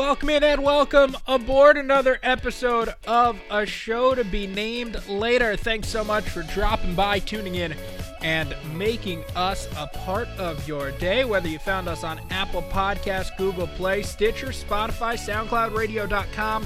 Welcome in and welcome aboard another episode of a show to be named later. Thanks so much for dropping by, tuning in, and making us a part of your day. Whether you found us on Apple Podcasts, Google Play, Stitcher, Spotify, SoundCloud, SoundCloudRadio.com,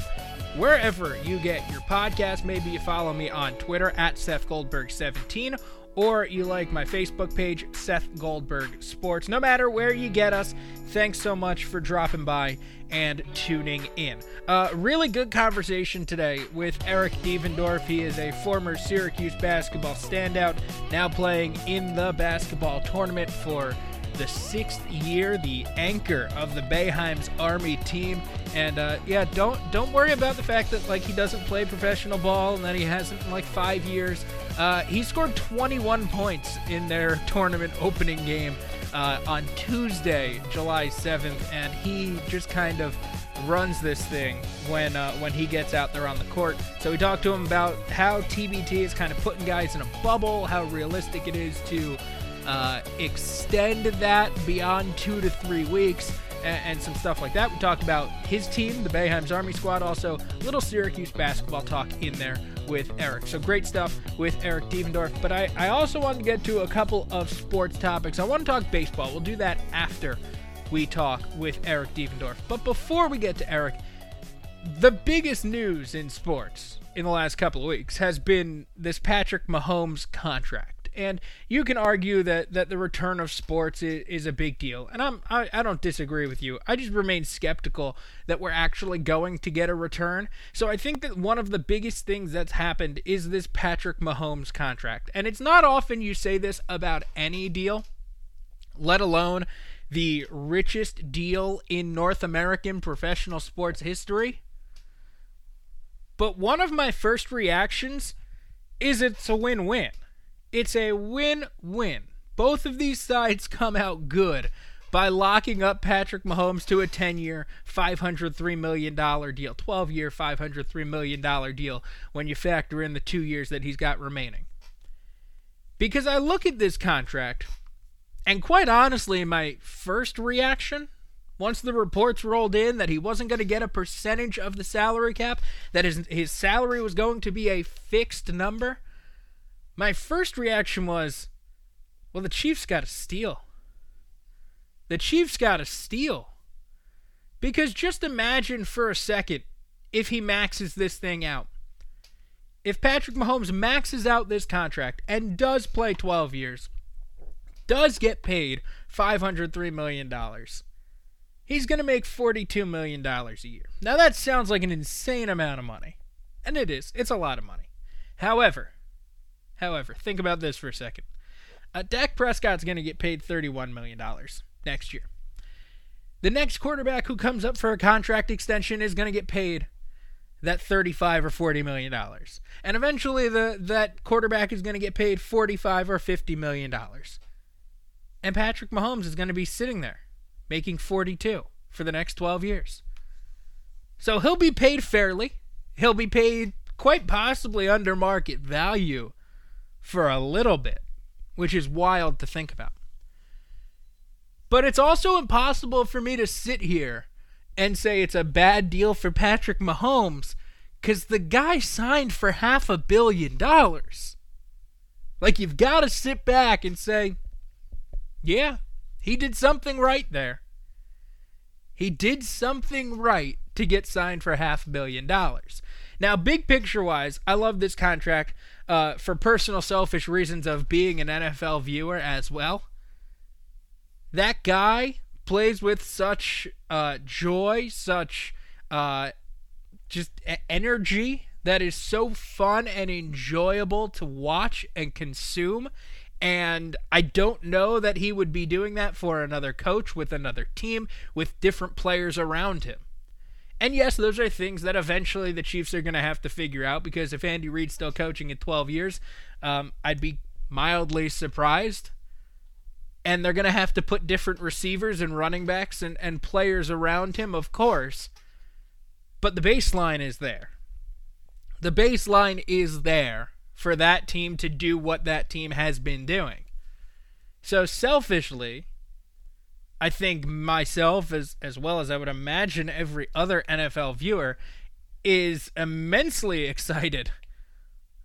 wherever you get your podcast. Maybe you follow me on Twitter at Seth Goldberg17 or you like my Facebook page, Seth Goldberg Sports. No matter where you get us, thanks so much for dropping by and tuning in. Uh, really good conversation today with Eric Devendorf. He is a former Syracuse basketball standout, now playing in the basketball tournament for the sixth year, the anchor of the Boeheim's Army team. And uh, yeah, don't don't worry about the fact that like he doesn't play professional ball and that he hasn't in like five years. Uh, he scored 21 points in their tournament opening game uh, on Tuesday, July 7th, and he just kind of runs this thing when uh, when he gets out there on the court. So we talked to him about how TBT is kind of putting guys in a bubble, how realistic it is to uh, extend that beyond two to three weeks and, some stuff like that. We talked about his team, the Boeheim's Army Squad, also a little Syracuse basketball talk in there with Eric. So great stuff with Eric Devendorf. But I, I also want to get to a couple of sports topics. I want to talk baseball. We'll do that after we talk with Eric Devendorf. But before we get to Eric, the biggest news in sports in the last couple of weeks has been this Patrick Mahomes contract. And you can argue that, that the return of sports is, is a big deal. And I'm, I, I don't disagree with you. I just remain skeptical that we're actually going to get a return. So I think that one of the biggest things that's happened is this Patrick Mahomes contract. And it's not often you say this about any deal, let alone the richest deal in North American professional sports history. But one of my first reactions is it's a win win. It's a win win. Both of these sides come out good by locking up Patrick Mahomes to a 10 year, $503 million deal, 12 year, $503 million deal when you factor in the two years that he's got remaining. Because I look at this contract, and quite honestly, my first reaction, once the reports rolled in that he wasn't going to get a percentage of the salary cap, that his, his salary was going to be a fixed number, my first reaction was, well, the Chiefs got to steal. The Chiefs got to steal. Because just imagine for a second if he maxes this thing out. If Patrick Mahomes maxes out this contract and does play 12 years, does get paid $503 million, he's going to make $42 million a year. Now, that sounds like an insane amount of money. And it is, it's a lot of money. However, However, think about this for a second. Uh, Dak Prescott's going to get paid $31 million next year. The next quarterback who comes up for a contract extension is going to get paid that 35 or 40 million dollars. And eventually the that quarterback is going to get paid 45 or 50 million dollars. And Patrick Mahomes is going to be sitting there making 42 for the next 12 years. So he'll be paid fairly. He'll be paid quite possibly under market value for a little bit, which is wild to think about. But it's also impossible for me to sit here and say it's a bad deal for Patrick Mahomes because the guy signed for half a billion dollars. Like, you've got to sit back and say, yeah, he did something right there. He did something right to get signed for half a billion dollars. Now, big picture wise, I love this contract uh, for personal selfish reasons of being an NFL viewer as well. That guy plays with such uh, joy, such uh, just energy that is so fun and enjoyable to watch and consume. And I don't know that he would be doing that for another coach with another team with different players around him. And yes, those are things that eventually the Chiefs are going to have to figure out because if Andy Reid's still coaching in 12 years, um, I'd be mildly surprised. And they're going to have to put different receivers and running backs and, and players around him, of course. But the baseline is there. The baseline is there for that team to do what that team has been doing. So selfishly, I think myself, as as well as I would imagine every other NFL viewer, is immensely excited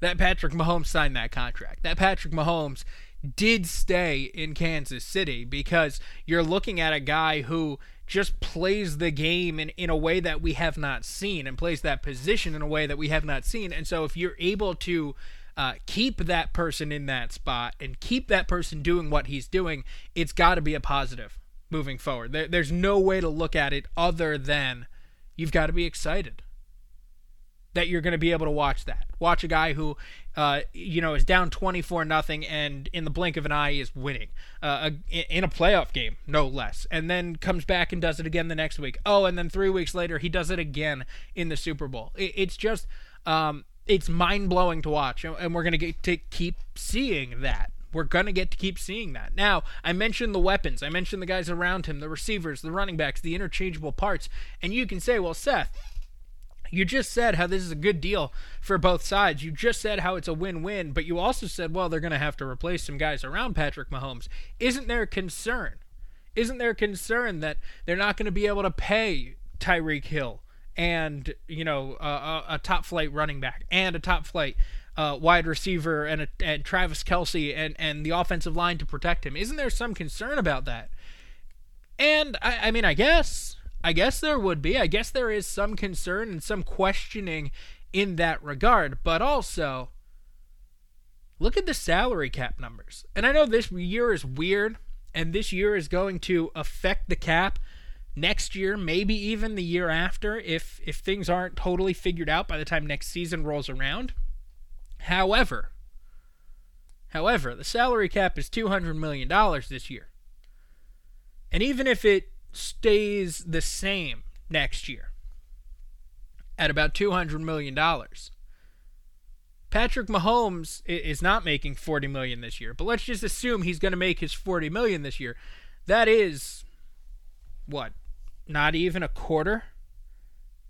that Patrick Mahomes signed that contract. That Patrick Mahomes did stay in Kansas City because you're looking at a guy who just plays the game in, in a way that we have not seen and plays that position in a way that we have not seen. And so if you're able to uh, keep that person in that spot and keep that person doing what he's doing, it's got to be a positive moving forward. There, there's no way to look at it other than you've got to be excited that you're going to be able to watch that. Watch a guy who, uh, you know, is down 24 nothing and in the blink of an eye is winning uh, a, in a playoff game, no less, and then comes back and does it again the next week. Oh, and then three weeks later he does it again in the Super Bowl. It, it's just, um, it's mind blowing to watch, and we're going to get to keep seeing that. We're going to get to keep seeing that. Now, I mentioned the weapons. I mentioned the guys around him, the receivers, the running backs, the interchangeable parts. And you can say, well, Seth, you just said how this is a good deal for both sides. You just said how it's a win win, but you also said, well, they're going to have to replace some guys around Patrick Mahomes. Isn't there a concern? Isn't there a concern that they're not going to be able to pay Tyreek Hill and, you know, a top flight running back and a top flight uh, wide receiver and, a, and Travis Kelce and, and the offensive line to protect him? Isn't there some concern about that? And, I, I mean, I guess I guess there would be. I guess there is some concern and some questioning in that regard. But also, look at the salary cap numbers. And I know this year is weird, and this year is going to affect the cap next year, maybe even the year after, if if things aren't totally figured out by the time next season rolls around. However, however, the salary cap is two hundred million dollars this year. And even if it stays the same next year at about $200 million. Patrick Mahomes is not making 40 million this year, but let's just assume he's going to make his 40 million this year. That is what? Not even a quarter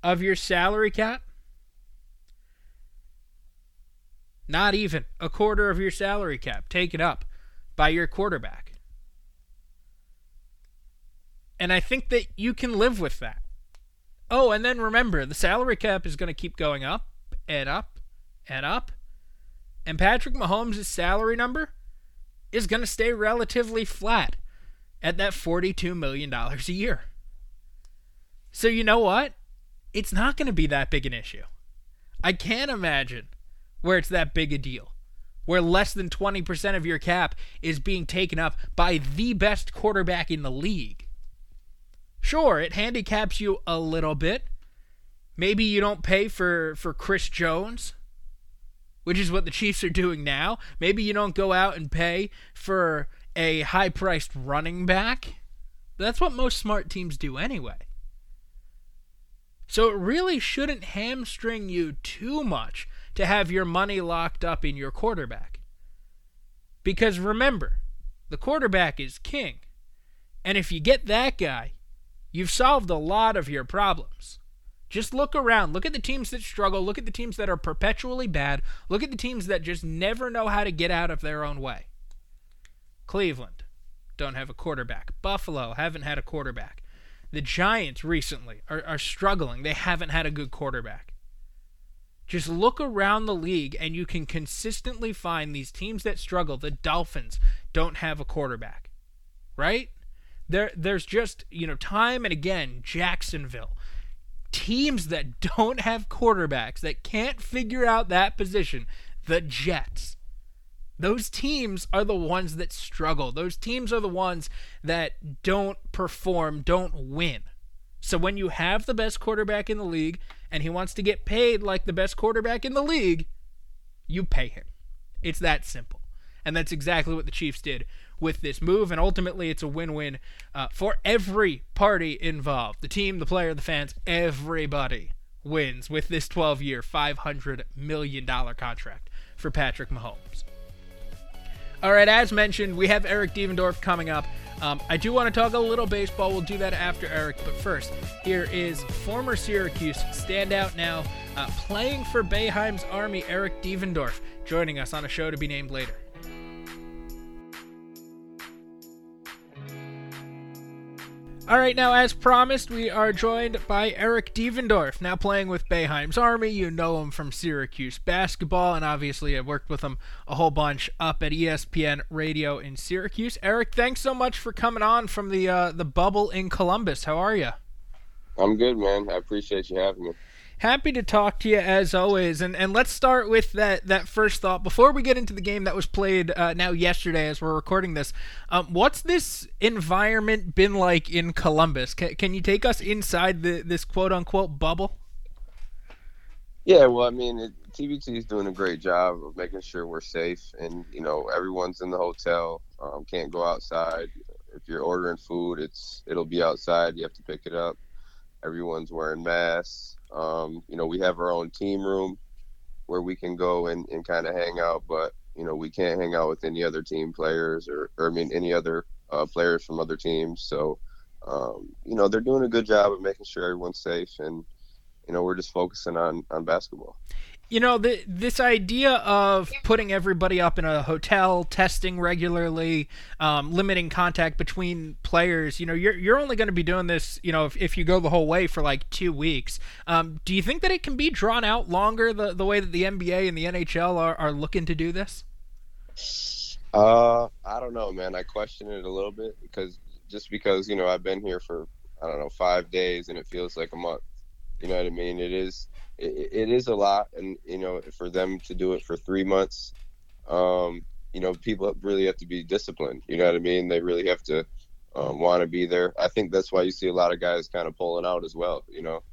of your salary cap? Not even a quarter of your salary cap taken up by your quarterback. And I think that you can live with that. Oh, and then remember, the salary cap is going to keep going up and up and up. And Patrick Mahomes' salary number is going to stay relatively flat at that $42 million a year. So, you know what? It's not going to be that big an issue. I can't imagine where it's that big a deal, where less than 20% of your cap is being taken up by the best quarterback in the league. Sure, it handicaps you a little bit. Maybe you don't pay for, for Chris Jones, which is what the Chiefs are doing now. Maybe you don't go out and pay for a high priced running back. That's what most smart teams do anyway. So it really shouldn't hamstring you too much to have your money locked up in your quarterback. Because remember, the quarterback is king. And if you get that guy, you've solved a lot of your problems. Just look around. Look at the teams that struggle. Look at the teams that are perpetually bad. Look at the teams that just never know how to get out of their own way. Cleveland don't have a quarterback. Buffalo haven't had a quarterback. The Giants recently are, are struggling. They haven't had a good quarterback. Just look around the league and you can consistently find these teams that struggle. The Dolphins don't have a quarterback, right? There, there's just you know time and again Jacksonville teams that don't have quarterbacks that can't figure out that position. The Jets. Those teams are the ones that struggle. Those teams are the ones that don't perform, don't win. So when you have the best quarterback in the league and he wants to get paid like the best quarterback in the league, you pay him. It's that simple. And that's exactly what the Chiefs did with this move, and ultimately it's a win-win uh, for every party involved. The team, the player, the fans, everybody wins with this 12-year, $500 million contract for Patrick Mahomes. All right, as mentioned, we have Eric Devendorf coming up. Um, I do want to talk a little baseball. We'll do that after Eric. But first, here is former Syracuse standout now, uh, playing for Boeheim's Army, Eric Devendorf, joining us on a show to be named later. All right, now as promised, we are joined by Eric Devendorf, now playing with Boeheim's Army. You know him from Syracuse basketball, and obviously I've worked with him a whole bunch up at ESPN Radio in Syracuse. Eric, thanks so much for coming on from the uh, the bubble in Columbus. How are you? I'm good, man. I appreciate you having me happy to talk to you as always. And and let's start with that that first thought before we get into the game that was played uh, now yesterday as we're recording this. Um, what's this environment been like in Columbus? Can, can you take us inside the this quote unquote bubble? Yeah, well, I mean, it, TBT is doing a great job of making sure we're safe, and you know, everyone's in the hotel, um, can't go outside. If you're ordering food, it's it'll be outside. You have to pick it up. Everyone's wearing masks. Um, you know, we have our own team room where we can go and, and kind of hang out, but you know, we can't hang out with any other team players or, or I mean, any other uh, players from other teams. So, um, you know, they're doing a good job of making sure everyone's safe, and you know, we're just focusing on on basketball you know the, this idea of putting everybody up in a hotel testing regularly um, limiting contact between players you know you're, you're only going to be doing this you know if, if you go the whole way for like two weeks. Um, do you think that it can be drawn out longer the, the way that the nba and the nhl are, are looking to do this? Uh, i don't know man. I question it a little bit because just because you know i've been here for i don't know five days and it feels like a month. You know what i mean? It is it, it is a lot, and you know, for them to do it for three months, um, you know, people really have to be disciplined. You know what I mean? They really have to um, want to be there. I think that's why you see a lot of guys kind of pulling out as well. You know.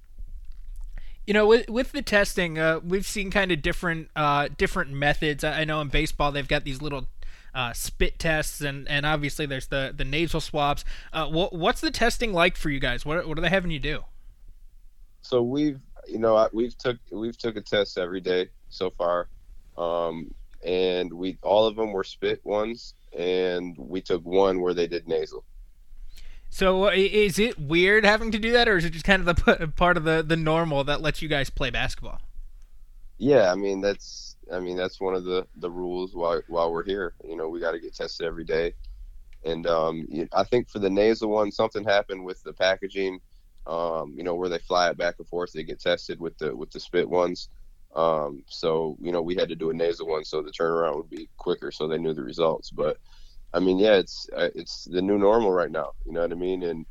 You know, with, with the testing, uh, we've seen kind of different uh, different methods. I know in baseball they've got these little uh, spit tests, and, and obviously there's the, the nasal swabs. Uh, what, what's the testing like for you guys? What, what are they having you do? So we've you know, we've took we've took a test every day so far, um, and we all of them were spit ones, and we took one where they did nasal. So uh, is it weird having to do that, or is it just kind of the part of the the normal that lets you guys play basketball? Yeah, I mean that's I mean that's one of the the rules while while we're here. You know, we got to get tested every day, and um, I think for the nasal one, something happened with the packaging um, you know, where they fly it back and forth. They get tested with the with the spit ones. Um, so you know, we had to do a nasal one so the turnaround would be quicker, so they knew the results. But I mean, yeah, it's uh, it's the new normal right now. You know what I mean? And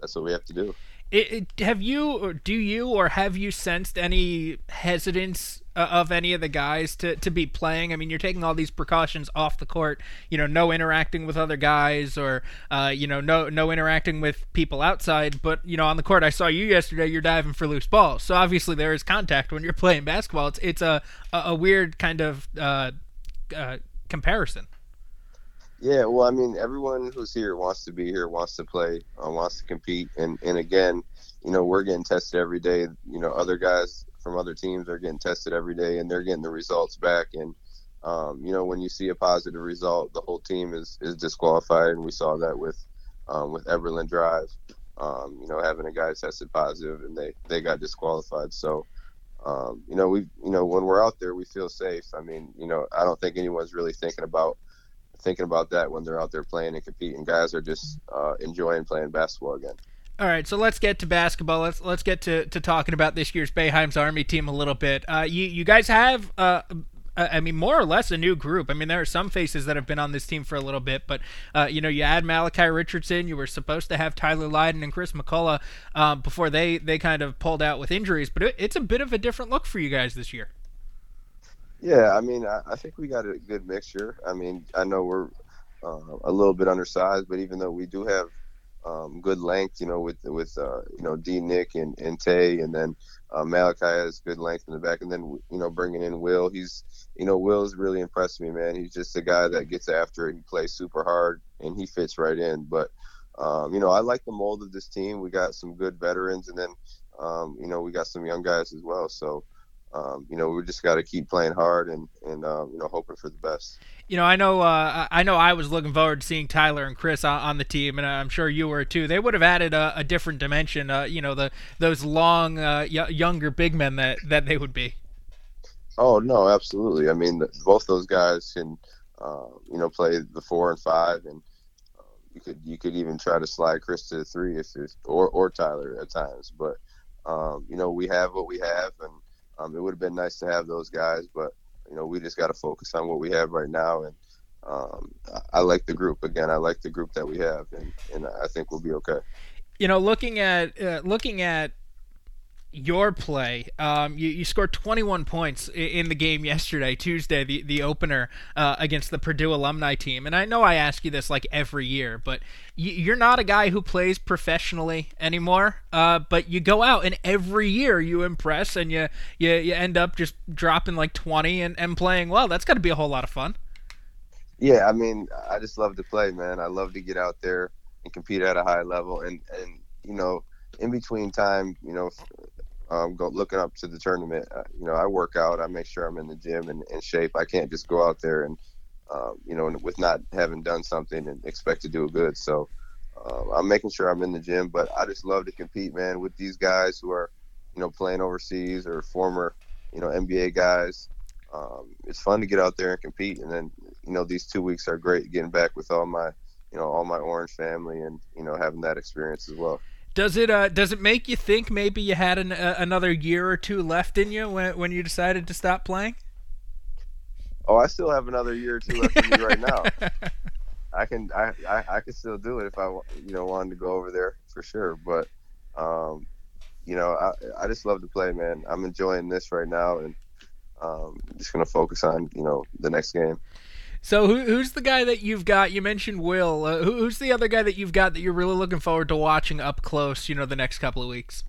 that's what we have to do. It, it, have you, or do you, or have you sensed any hesitance uh, of any of the guys to, to be playing? I mean, you're taking all these precautions off the court. You know, no interacting with other guys, or uh, you know, no no interacting with people outside. But you know, on the court, I saw you yesterday. You're diving for loose balls, so obviously there is contact when you're playing basketball. It's it's a a, a weird kind of uh, uh comparison. Yeah, well, I mean, everyone who's here wants to be here, wants to play, uh, wants to compete, and and again, you know, we're getting tested every day. You know, other guys from other teams are getting tested every day, and they're getting the results back. And um, you know, when you see a positive result, the whole team is is disqualified, and we saw that with um, with Eberlein Drive. Um, you know, having a guy tested positive, and they they got disqualified. So. Um, you know, we, you know, when we're out there, we feel safe. I mean, you know, I don't think anyone's really thinking about thinking about that when they're out there playing and competing. Guys are just uh, enjoying playing basketball again. All right, so let's get to basketball. Let's let's get to, to talking about this year's Boeheim's Army team a little bit. Uh, you you guys have uh, I mean, more or less a new group. I mean, there are some faces that have been on this team for a little bit, but uh, you know, you add Malachi Richardson. You were supposed to have Tyler Lydon and Chris McCullough um, before they they kind of pulled out with injuries, but it, it's a bit of a different look for you guys this year. Yeah, I mean, I, I, think we got a good mixture. I mean, I know we're uh, a little bit undersized, but even though we do have um, good length, you know, with with uh, you know D Nick and, and Tay, and then uh, Malachi has good length in the back, and then you know bringing in Will, he's you know Will's really impressed me, man. He's just a guy that gets after it. He plays super hard, and he fits right in. But um, you know, I like the mold of this team. We got some good veterans, and then um, you know we got some young guys as well. So um, you know, we just got to keep playing hard and and um, you know hoping for the best. You know, I know uh, I know I was looking forward to seeing Tyler and Chris on, on the team, and I'm sure you were too. They would have added a, a different dimension. Uh, you know, the those long, uh, y- younger big men that that they would be. Oh no, absolutely. I mean, both those guys can, uh, you know, play the four and five, and um, you could you could even try to slide Chris to the three if it's, or or Tyler at times. But um, you know, we have what we have, and um, it would have been nice to have those guys, but you know, we just got to focus on what we have right now. And um, I, I like the group again. I like the group that we have, and, and I think we'll be okay. You know, looking at uh, looking at your play. Um, you, you scored 21 points in the game yesterday, Tuesday, the, the opener uh, against the Purdue alumni team. And I know I ask you this like every year, but you're not a guy who plays professionally anymore. Uh, but you go out and every year you impress and you, you, you end up just dropping like 20 and, and playing well. That's got to be a whole lot of fun. Yeah, I mean, I just love to play, man. I love to get out there and compete at a high level. And, and you know, in between time, you know, um, go, looking up to the tournament. Uh, you know, I work out. I make sure I'm in the gym and in shape. I can't just go out there and, um, you know, with not having done something and expect to do good. So um, I'm making sure I'm in the gym. But I just love to compete, man, with these guys who are, you know, playing overseas or former, you know, NBA guys. Um, it's fun to get out there and compete. And then, you know, these two weeks are great getting back with all my, you know, all my Orange family and, you know, having that experience as well. Does it uh, does it make you think maybe you had an, uh, another year or two left in you when when you decided to stop playing? Oh, I still have another year or two left in me right now. I can I, I, I can still do it if I you know wanted to go over there for sure. But um, you know I I just love to play, man. I'm enjoying this right now, and um, just gonna focus on you know the next game. So who, who's the guy that you've got? You mentioned Will. Uh, who, who's the other guy that you've got that you're really looking forward to watching up close? You know, the next couple of weeks.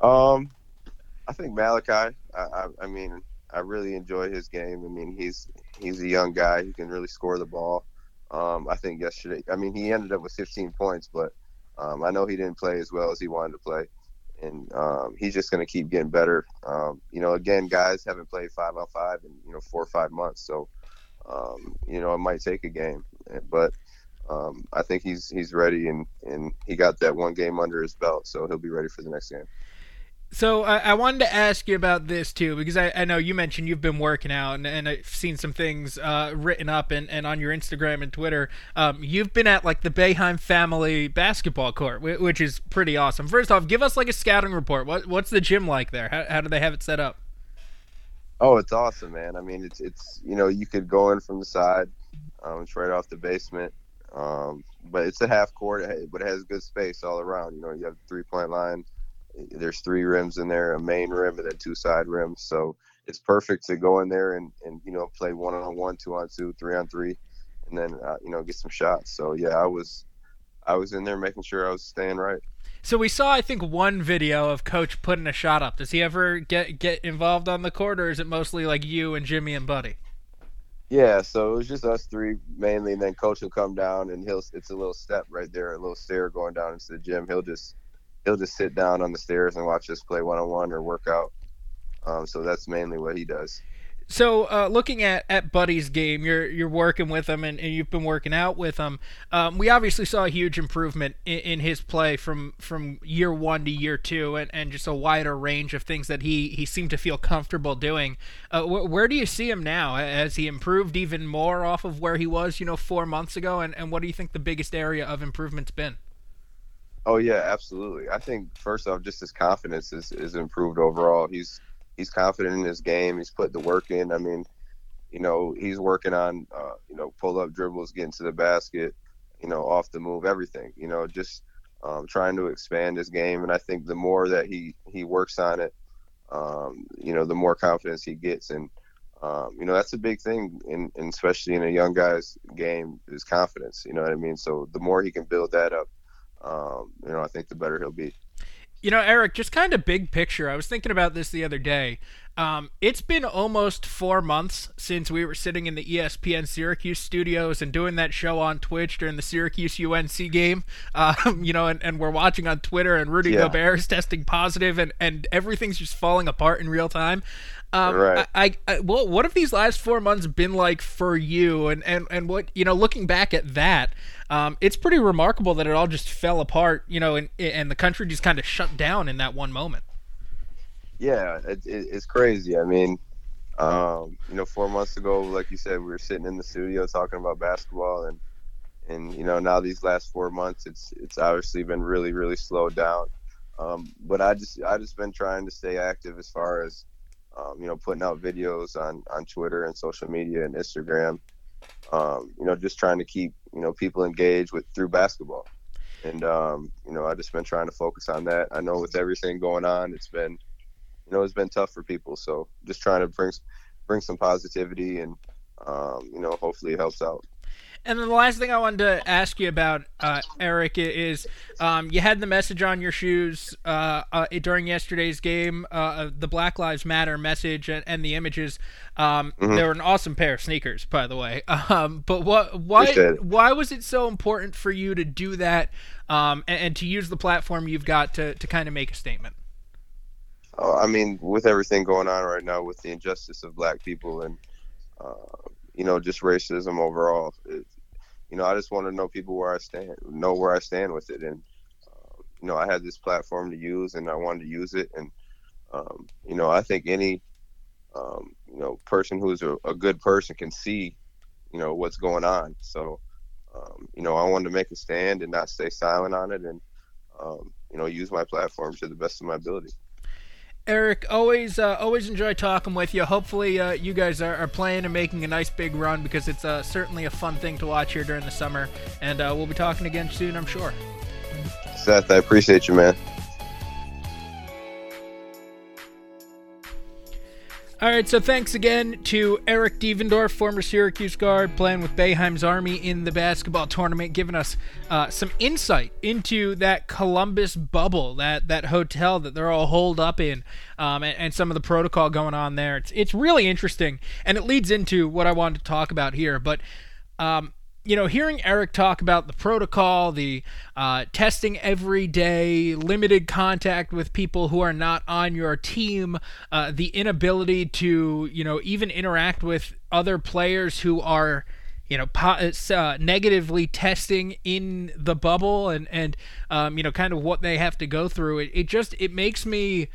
Um, I think Malachi. I, I, I mean, I really enjoy his game. I mean, he's he's a young guy. who can really score the ball. Um, I think yesterday. I mean, he ended up with 15 points, but um, I know he didn't play as well as he wanted to play and um, he's just going to keep getting better. Um, you know, again, guys haven't played five on five in you know four or five months, so um, you know it might take a game, but um, I think he's he's ready and and he got that one game under his belt, so he'll be ready for the next game. So I, I, wanted to ask you about this too, because I, I know you mentioned you've been working out, and, and I've seen some things uh, written up and, and on your Instagram and Twitter. Um, you've been at like the Boeheim family basketball court, which is pretty awesome. First off, give us like a scouting report. What what's the gym like there? How, how do they have it set up? Oh, it's awesome, man. I mean, it's it's you know you could go in from the side, um, it's right off the basement, um, but it's a half court, but it has good space all around. You know, you have three point line there's three rims in there, a main rim and then two side rims. So it's perfect to go in there and, and you know play one on one, two on two, three on three, and then uh, you know get some shots. So yeah, I was I was in there making sure I was staying right. So we saw, I think, one video of Coach putting a shot up. Does he ever get get involved on the court, or is it mostly like you and Jimmy and Buddy? Yeah, so it was just us three mainly, and then Coach will come down and he'll. It's a little step right there, a little stair going down into the gym. He'll just he'll just sit down on the stairs and watch us play one on one or work out. Um, so that's mainly what he does. So, uh, looking at, at Buddy's game, you're you're working with him and, and you've been working out with him. Um, we obviously saw a huge improvement in, in, his play from, from year one to year two, and, and just a wider range of things that he, he seemed to feel comfortable doing. Uh, wh- where do you see him now? Has he improved even more off of where he was, you know, four months ago? And, and what do you think the biggest area of improvement's been? Oh yeah, absolutely. I think first off, just his confidence is, is improved overall. He's he's confident in his game. He's put the work in. I mean, you know, he's working on uh, you know pull up dribbles, getting to the basket, you know, off the move, everything. You know, just um, trying to expand his game. And I think the more that he he works on it, um, you know, the more confidence he gets. And um, you know, that's a big thing, in, in especially in a young guy's game is confidence. You know what I mean? So the more he can build that up um, you know, I think the better he'll be. You know, Eric, just kind of big picture. I was thinking about this the other day. Um, it's been almost four months since we were sitting in the ESPN Syracuse studios and doing that show on Twitch during the Syracuse UNC game. Um, you know, and, and we're watching on Twitter, and Rudy yeah. Gobert is testing positive, and, and everything's just falling apart in real time. Um, right. I, I, I, well, what have these last four months been like for you? And, and, and what, you know, looking back at that, um, it's pretty remarkable that it all just fell apart, you know, and, and the country just kind of shut down in that one moment. Yeah, it, it, it's crazy. I mean, um, you know, four months ago, like you said, we were sitting in the studio talking about basketball, and and you know now these last four months, it's it's obviously been really really slowed down. Um, but I just I just been trying to stay active as far as um, you know putting out videos on on Twitter and social media and Instagram. Um, you know, just trying to keep you know people engaged with through basketball, and um, you know I just been trying to focus on that. I know with everything going on, it's been you know it's been tough for people, so just trying to bring bring some positivity and um, you know hopefully it helps out. And then the last thing I wanted to ask you about, uh, Eric, is um, you had the message on your shoes uh, uh, during yesterday's game, uh, the Black Lives Matter message and, and the images. Um, mm-hmm. They were an awesome pair of sneakers, by the way. Um, but what, why, why was it so important for you to do that um, and, and, to use the platform you've got to, to kind of make a statement? Oh, I mean, with everything going on right now, with the injustice of black people and uh, you know, just racism overall. It, you know, I just want to know people where I stand, know where I stand with it, and um, you know, I had this platform to use, and I wanted to use it, and um, you know, I think any um, you know person who's a, a, good person can see, you know, what's going on. So, um, you know, I wanted to make a stand and not stay silent on it, and um, you know, use my platform to the best of my ability. Eric, always uh, always enjoy talking with you. Hopefully, uh, you guys are, are, playing and making a nice big run because it's uh, certainly a fun thing to watch here during the summer. And uh, we'll be talking again soon, I'm sure. Seth, I appreciate you, man. All right, so thanks again to Eric Devendorf, former Syracuse guard, playing with Boeheim's Army in the basketball tournament, giving us uh, some insight into that Columbus bubble, that that hotel that they're all holed up in, um, and, and, some of the protocol going on there. It's it's really interesting, and it leads into what I wanted to talk about here. But um, you know, hearing Eric talk about the protocol, the uh, testing every day, limited contact with people who are not on your team, uh, the inability to, you know, even interact with other players who are, you know, po- uh, negatively testing in the bubble, and and um, you know, kind of what they have to go through. It, it just it makes me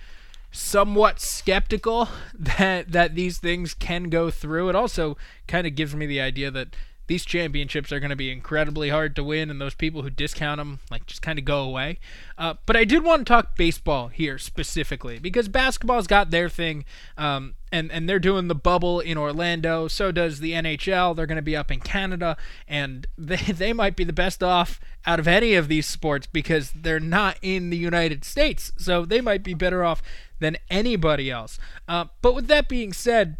somewhat skeptical that that these things can go through. It also kind of gives me the idea that these championships are going to be incredibly hard to win, and those people who discount them, like, just kind of go away. Uh, but I did want to talk baseball here specifically because basketball's got their thing, um, and and they're doing the bubble in Orlando. So does the NHL. They're going to be up in Canada, and they they might be the best off out of any of these sports because they're not in the United States. So they might be better off than anybody else. Uh, but with that being said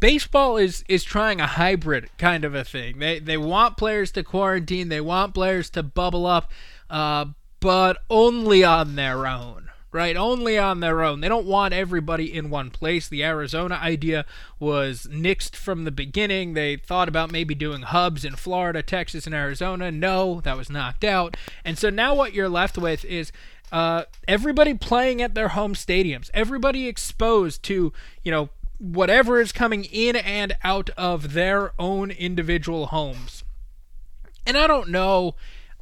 baseball is is trying a hybrid kind of a thing. They they want players to quarantine, they want players to bubble up, uh, but only on their own. Right, only on their own. They don't want everybody in one place. The Arizona idea was nixed from the beginning. They thought about maybe doing hubs in Florida, Texas, and Arizona. No, that was knocked out. And so now what you're left with is uh, everybody playing at their home stadiums, everybody exposed to, you know, whatever is coming in and out of their own individual homes. And I don't know.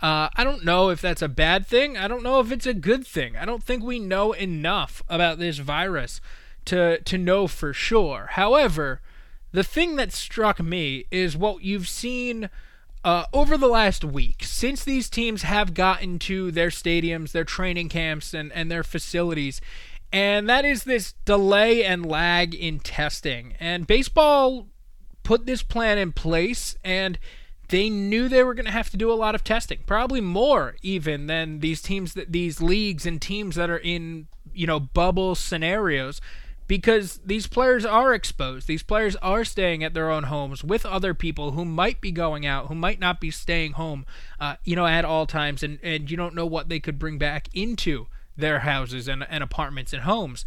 Uh, I don't know if that's a bad thing. I don't know if it's a good thing. I don't think we know enough about this virus to to know for sure. However, the thing that struck me is what you've seen uh, over the last week since these teams have gotten to their stadiums, their training camps, and, and their facilities and that is this delay and lag in testing. And baseball put this plan in place, and they knew they were going to have to do a lot of testing, probably more even than these teams that these leagues and teams that are in you know bubble scenarios because these players are exposed. These players are staying at their own homes with other people who might be going out, who might not be staying home, uh, you know, at all times, and and you don't know what they could bring back into their houses and, and apartments and homes.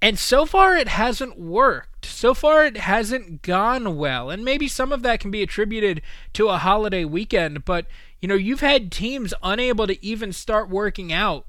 And so far, it hasn't worked. So far, it hasn't gone well. And maybe some of that can be attributed to a holiday weekend, but you know, you've had teams unable to even start working out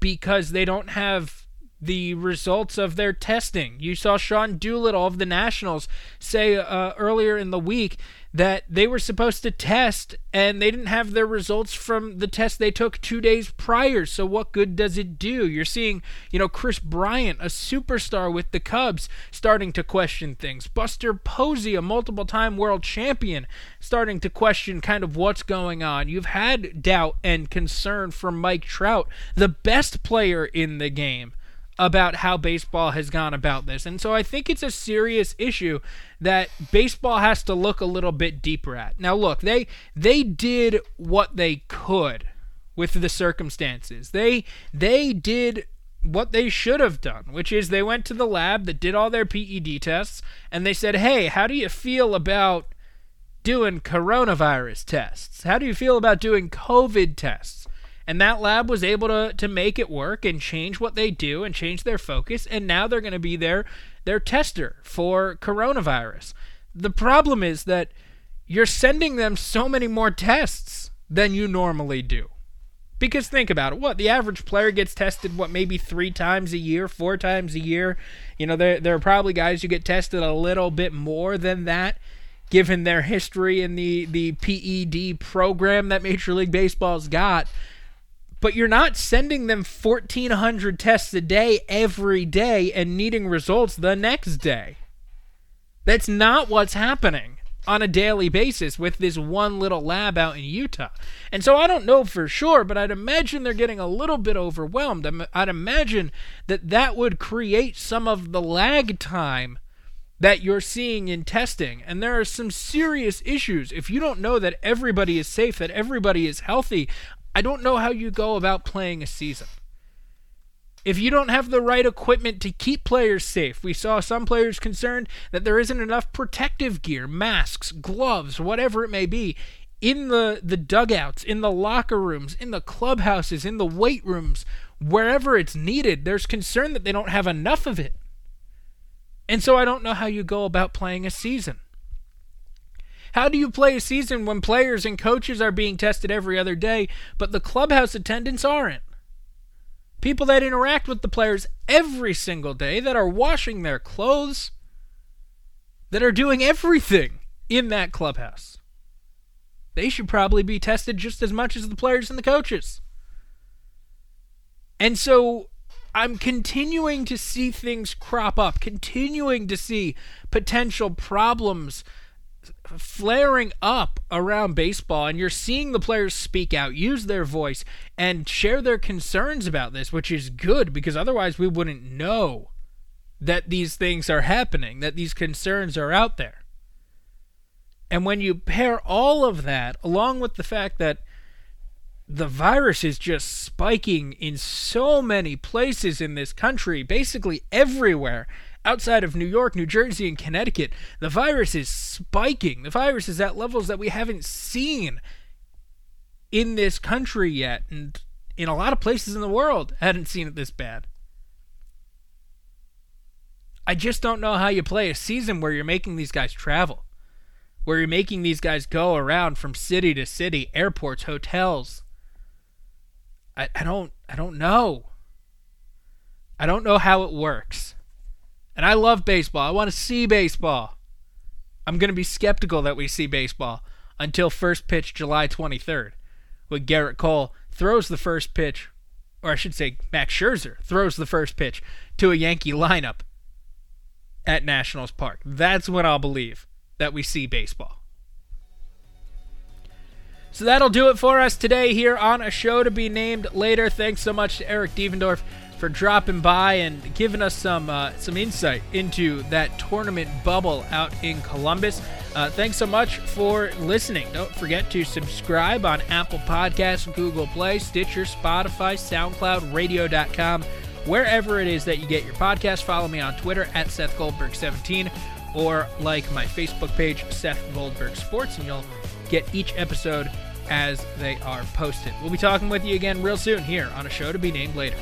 because they don't have the results of their testing. You saw Sean Doolittle of the Nationals say uh, earlier in the week that they were supposed to test and they didn't have their results from the test they took two days prior. So, what good does it do? You're seeing, you know, Kris Bryant, a superstar with the Cubs, starting to question things. Buster Posey, a multiple time world champion, starting to question kind of what's going on. You've had doubt and concern from Mike Trout, the best player in the game about how baseball has gone about this. And so I think it's a serious issue that baseball has to look a little bit deeper at. Now look, they they did what they could with the circumstances. They they did what they should have done, which is they went to the lab that did all their PED tests and they said, "Hey, how do you feel about doing coronavirus tests? How do you feel about doing COVID tests?" And that lab was able to, to make it work and change what they do and change their focus. And now they're going to be their, their tester for coronavirus. The problem is that you're sending them so many more tests than you normally do. Because think about it. What? The average player gets tested, what, maybe three times a year, four times a year? You know, there, there are probably guys who get tested a little bit more than that, given their history in the, the PED program that Major League Baseball's got but you're not sending them 1400 tests a day every day and needing results the next day. That's not what's happening on a daily basis with this one little lab out in Utah. And so I don't know for sure, but I'd imagine they're getting a little bit overwhelmed. I'd imagine that that would create some of the lag time that you're seeing in testing. And there are some serious issues. If you don't know that everybody is safe, that everybody is healthy, I don't know how you go about playing a season. If you don't have the right equipment to keep players safe, we saw some players concerned that there isn't enough protective gear, masks, gloves, whatever it may be, in the, the dugouts, in the locker rooms, in the clubhouses, in the weight rooms, wherever it's needed. There's concern that they don't have enough of it. And so I don't know how you go about playing a season. How do you play a season when players and coaches are being tested every other day, but the clubhouse attendants aren't? People that interact with the players every single day, that are washing their clothes, that are doing everything in that clubhouse. They should probably be tested just as much as the players and the coaches. And so I'm continuing to see things crop up, continuing to see potential problems flaring up around baseball and you're seeing the players speak out, use their voice and share their concerns about this, which is good because otherwise we wouldn't know that these things are happening, that these concerns are out there. And when you pair all of that along with the fact that the virus is just spiking in so many places in this country, basically everywhere, outside of New York, New Jersey, and Connecticut, the virus is spiking. The virus is at levels that we haven't seen in this country yet, and in a lot of places in the world, hadn't seen it this bad. I just don't know how you play a season where you're making these guys travel, where you're making these guys go around from city to city, airports, hotels. I, I don't I don't know. I don't know how it works. And I love baseball. I want to see baseball. I'm going to be skeptical that we see baseball until first pitch July 23rd, when Gerrit Cole throws the first pitch, or I should say, Max Scherzer throws the first pitch to a Yankee lineup at Nationals Park. That's when I'll believe that we see baseball. So that'll do it for us today here on a show to be named later. Thanks so much to Eric Devendorf for dropping by and giving us some uh, some insight into that tournament bubble out in Columbus. Uh, thanks so much for listening. Don't forget to subscribe on Apple Podcasts, Google Play, Stitcher, Spotify, SoundCloud, Radio.com, wherever it is that you get your podcast. Follow me on Twitter at Seth Goldberg17 or like my Facebook page, Seth Goldberg Sports, and you'll get each episode as they are posted. We'll be talking with you again real soon here on a show to be named later.